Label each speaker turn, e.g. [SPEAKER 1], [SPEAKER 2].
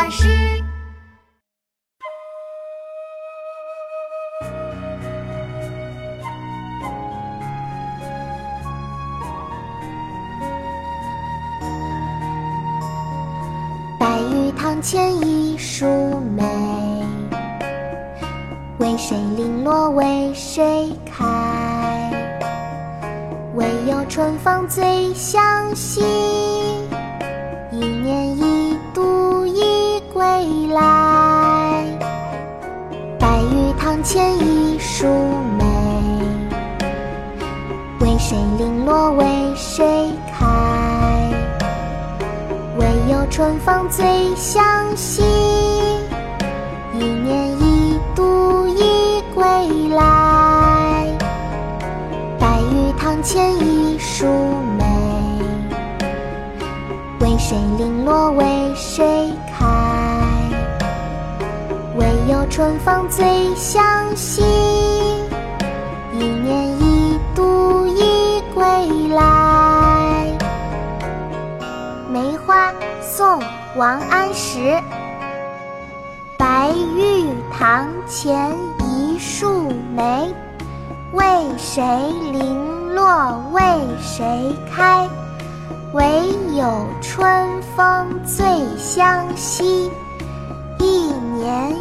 [SPEAKER 1] 巴士。
[SPEAKER 2] 白玉堂前一树梅，为谁零落为谁开？唯有春风最相惜，前一树梅，为谁零落为谁开？唯有春风最相惜，一年一度已归来。白玉堂前一树梅，为谁零落为谁开？春风最相惜，一年一度一归来。梅花，宋·王安石。白玉堂前一树梅，为谁零落为谁开？唯有春风最相惜，一年